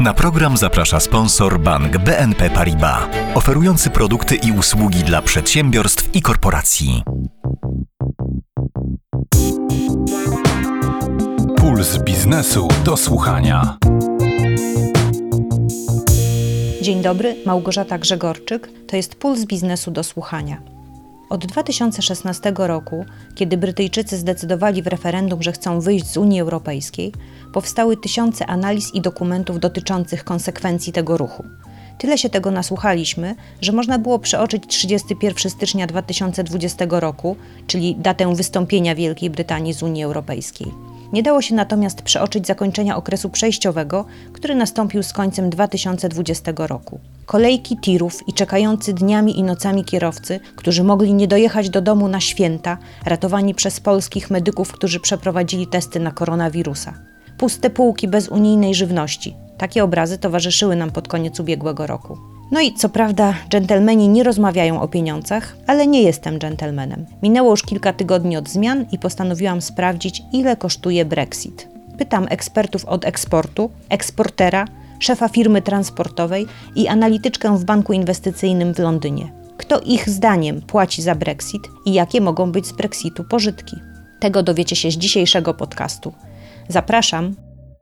Na program zaprasza sponsor bank BNP Paribas, oferujący produkty i usługi dla przedsiębiorstw i korporacji. Puls biznesu do słuchania. Dzień dobry, Małgorzata Grzegorczyk. To jest Puls Biznesu do Słuchania. Od 2016 roku, kiedy Brytyjczycy zdecydowali w referendum, że chcą wyjść z Unii Europejskiej, powstały tysiące analiz i dokumentów dotyczących konsekwencji tego ruchu. Tyle się tego nasłuchaliśmy, że można było przeoczyć 31 stycznia 2020 roku, czyli datę wystąpienia Wielkiej Brytanii z Unii Europejskiej. Nie dało się natomiast przeoczyć zakończenia okresu przejściowego, który nastąpił z końcem 2020 roku. Kolejki tirów i czekający dniami i nocami kierowcy, którzy mogli nie dojechać do domu na święta, ratowani przez polskich medyków, którzy przeprowadzili testy na koronawirusa. Puste półki bez unijnej żywności. Takie obrazy towarzyszyły nam pod koniec ubiegłego roku. No i co prawda, dżentelmeni nie rozmawiają o pieniądzach, ale nie jestem dżentelmenem. Minęło już kilka tygodni od zmian i postanowiłam sprawdzić, ile kosztuje Brexit. Pytam ekspertów od eksportu, eksportera, szefa firmy transportowej i analityczkę w banku inwestycyjnym w Londynie. Kto ich zdaniem płaci za Brexit i jakie mogą być z Brexitu pożytki? Tego dowiecie się z dzisiejszego podcastu. Zapraszam